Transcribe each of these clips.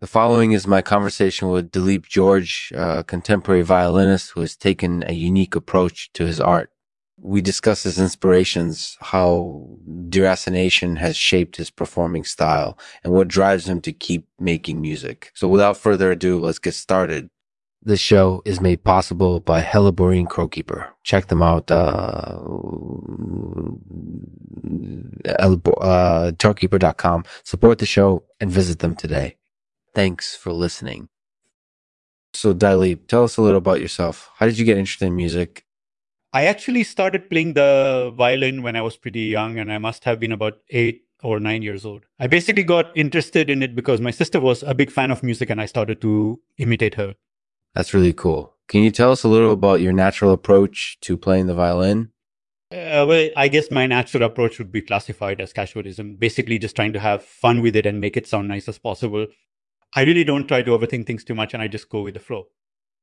The following is my conversation with Dileep George, a contemporary violinist who has taken a unique approach to his art. We discuss his inspirations, how deracination has shaped his performing style, and what drives him to keep making music. So without further ado, let's get started. This show is made possible by Helleborine Crowkeeper. Check them out, uh, uh, crowkeeper.com. Support the show and visit them today. Thanks for listening. So, Dileep, tell us a little about yourself. How did you get interested in music? I actually started playing the violin when I was pretty young, and I must have been about eight or nine years old. I basically got interested in it because my sister was a big fan of music, and I started to imitate her. That's really cool. Can you tell us a little about your natural approach to playing the violin? Uh, well, I guess my natural approach would be classified as casualism, basically just trying to have fun with it and make it sound nice as possible. I really don't try to overthink things too much and I just go with the flow.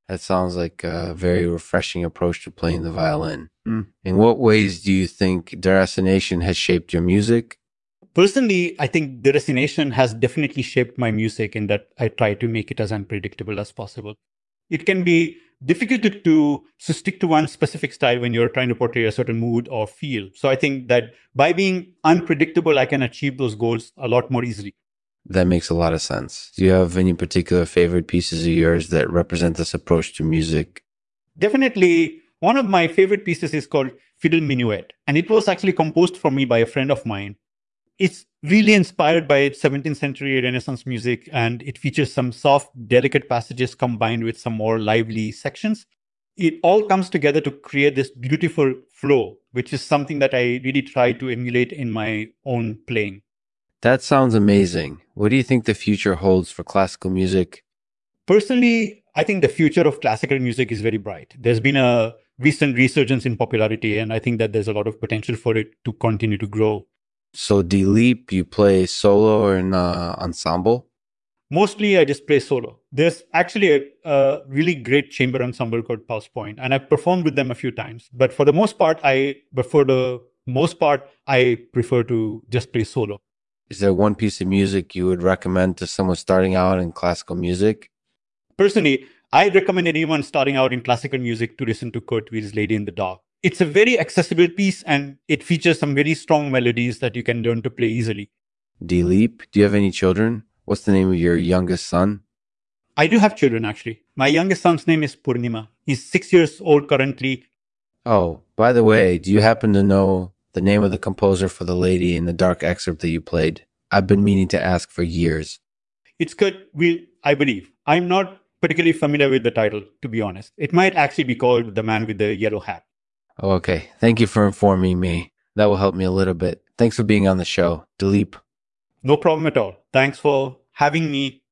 That sounds like a very refreshing approach to playing the violin. Mm. In what ways do you think deracination has shaped your music? Personally, I think deracination has definitely shaped my music in that I try to make it as unpredictable as possible. It can be difficult to, to, to stick to one specific style when you're trying to portray a certain mood or feel. So I think that by being unpredictable, I can achieve those goals a lot more easily. That makes a lot of sense. Do you have any particular favorite pieces of yours that represent this approach to music? Definitely. One of my favorite pieces is called Fiddle Minuet, and it was actually composed for me by a friend of mine. It's really inspired by 17th century Renaissance music, and it features some soft, delicate passages combined with some more lively sections. It all comes together to create this beautiful flow, which is something that I really try to emulate in my own playing. That sounds amazing. What do you think the future holds for classical music? Personally, I think the future of classical music is very bright. There's been a recent resurgence in popularity, and I think that there's a lot of potential for it to continue to grow. So, Dileep, you play solo or in uh, ensemble? Mostly, I just play solo. There's actually a, a, really great chamber ensemble called Pulse Point, and I've performed with them a few times. But for the most part, I, but for the most part, I prefer to just play solo. Is there one piece of music you would recommend to someone starting out in classical music? Personally, I recommend anyone starting out in classical music to listen to Kurt Weill's Lady in the Dark. It's a very accessible piece and it features some very strong melodies that you can learn to play easily. Dileep, do you have any children? What's the name of your youngest son? I do have children actually. My youngest son's name is Purnima. He's six years old currently. Oh, by the way, do you happen to know the name of the composer for the lady in the dark excerpt that you played. I've been meaning to ask for years. It's good. We, I believe. I'm not particularly familiar with the title, to be honest. It might actually be called The Man with the Yellow Hat. Oh, okay. Thank you for informing me. That will help me a little bit. Thanks for being on the show, Dileep. No problem at all. Thanks for having me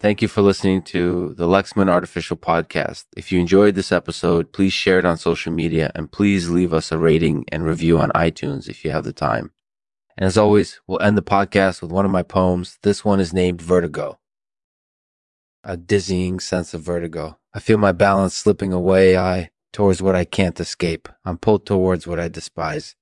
Thank you for listening to the Lexman Artificial Podcast. If you enjoyed this episode, please share it on social media and please leave us a rating and review on iTunes if you have the time. And as always, we'll end the podcast with one of my poems. This one is named Vertigo. A dizzying sense of vertigo. I feel my balance slipping away, I, towards what I can't escape. I'm pulled towards what I despise.